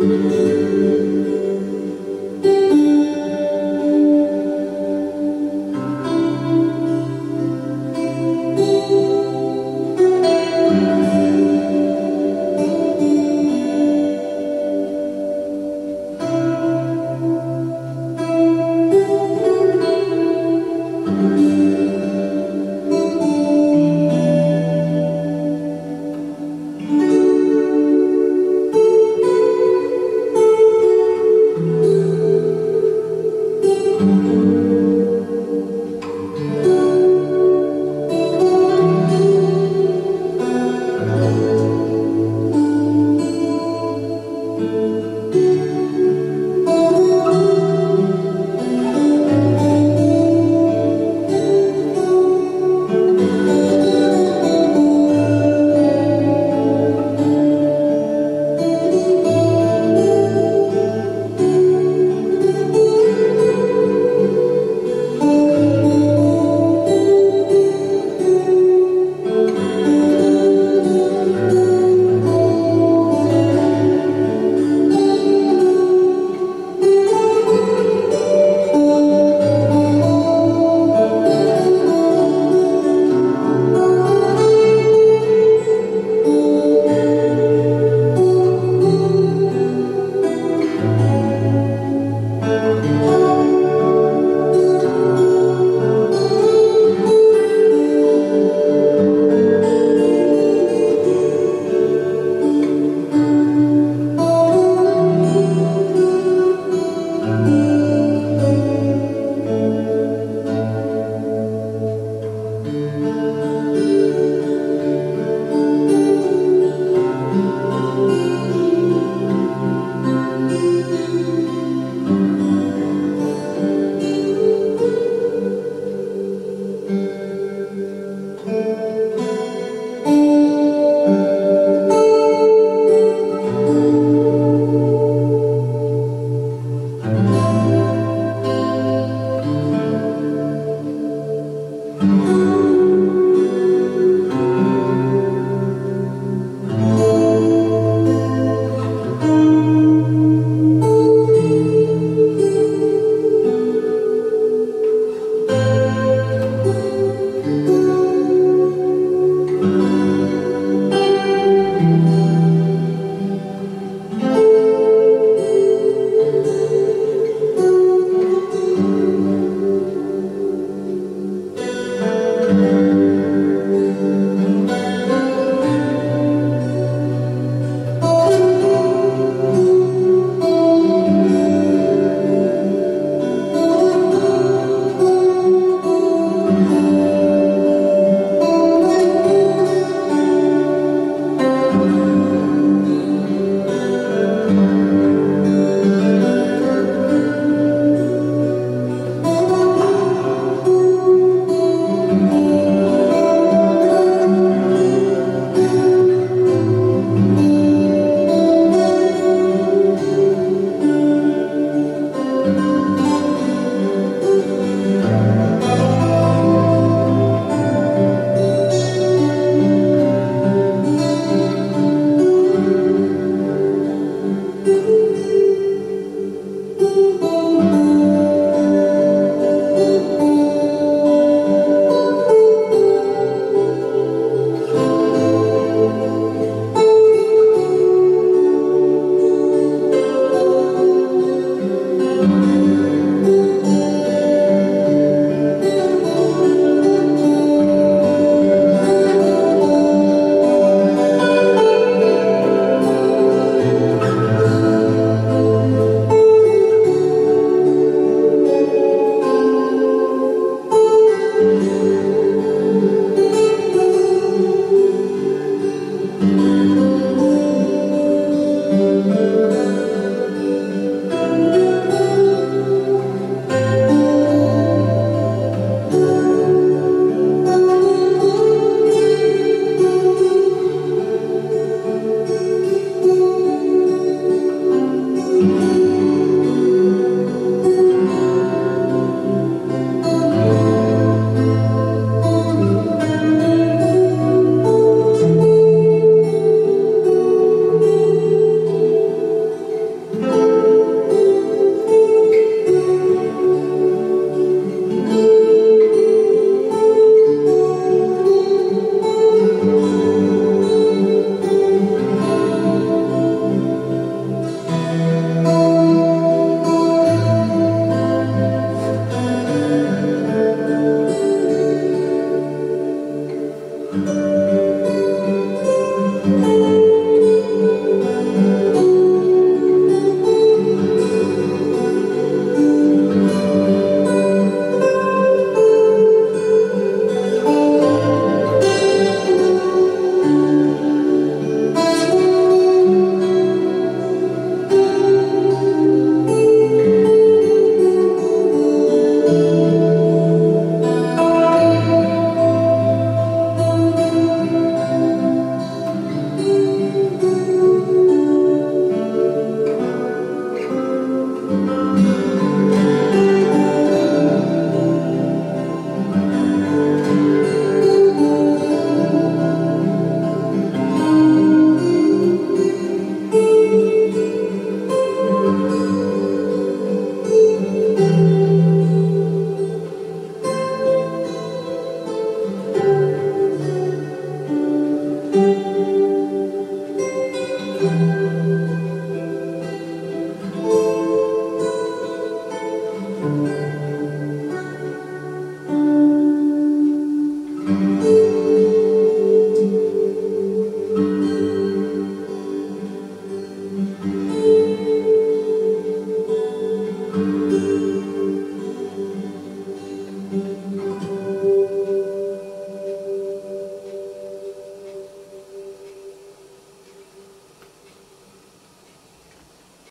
Música